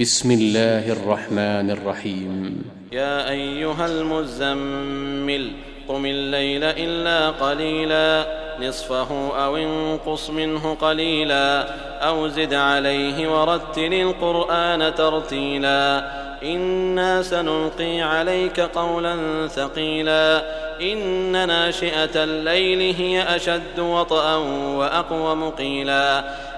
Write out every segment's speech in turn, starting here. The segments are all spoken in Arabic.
بسم الله الرحمن الرحيم. يا أيها المزمل قم الليل إلا قليلا نصفه أو انقص منه قليلا أو زد عليه ورتل القرآن ترتيلا. إنا سنلقي عليك قولا ثقيلا. إن ناشئة الليل هي أشد وطئا واقوم قيلا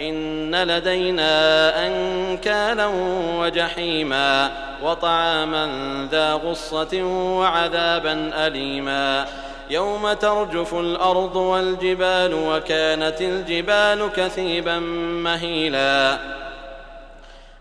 إن لدينا أنكالا وجحيما وطعاما ذا غصة وعذابا أليما. يوم ترجف الأرض والجبال وكانت الجبال كثيبا مهيلا.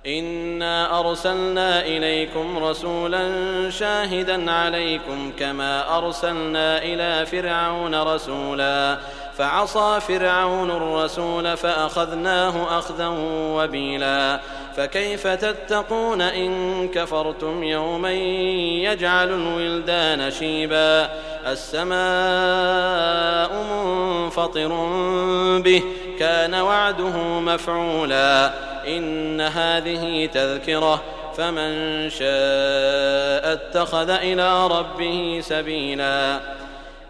إنا أرسلنا إليكم رسولا شاهدا عليكم كما أرسلنا إلى فرعون رسولا. فعصى فرعون الرسول فأخذناه أخذا وبيلا. فكيف تتقون إن كفرتم يوما يجعل الولدان شيبا؟ السماء منفطر به كان وعده مفعولا. إن هذه تذكرة فمن شاء اتخذ إلى ربه سبيلا.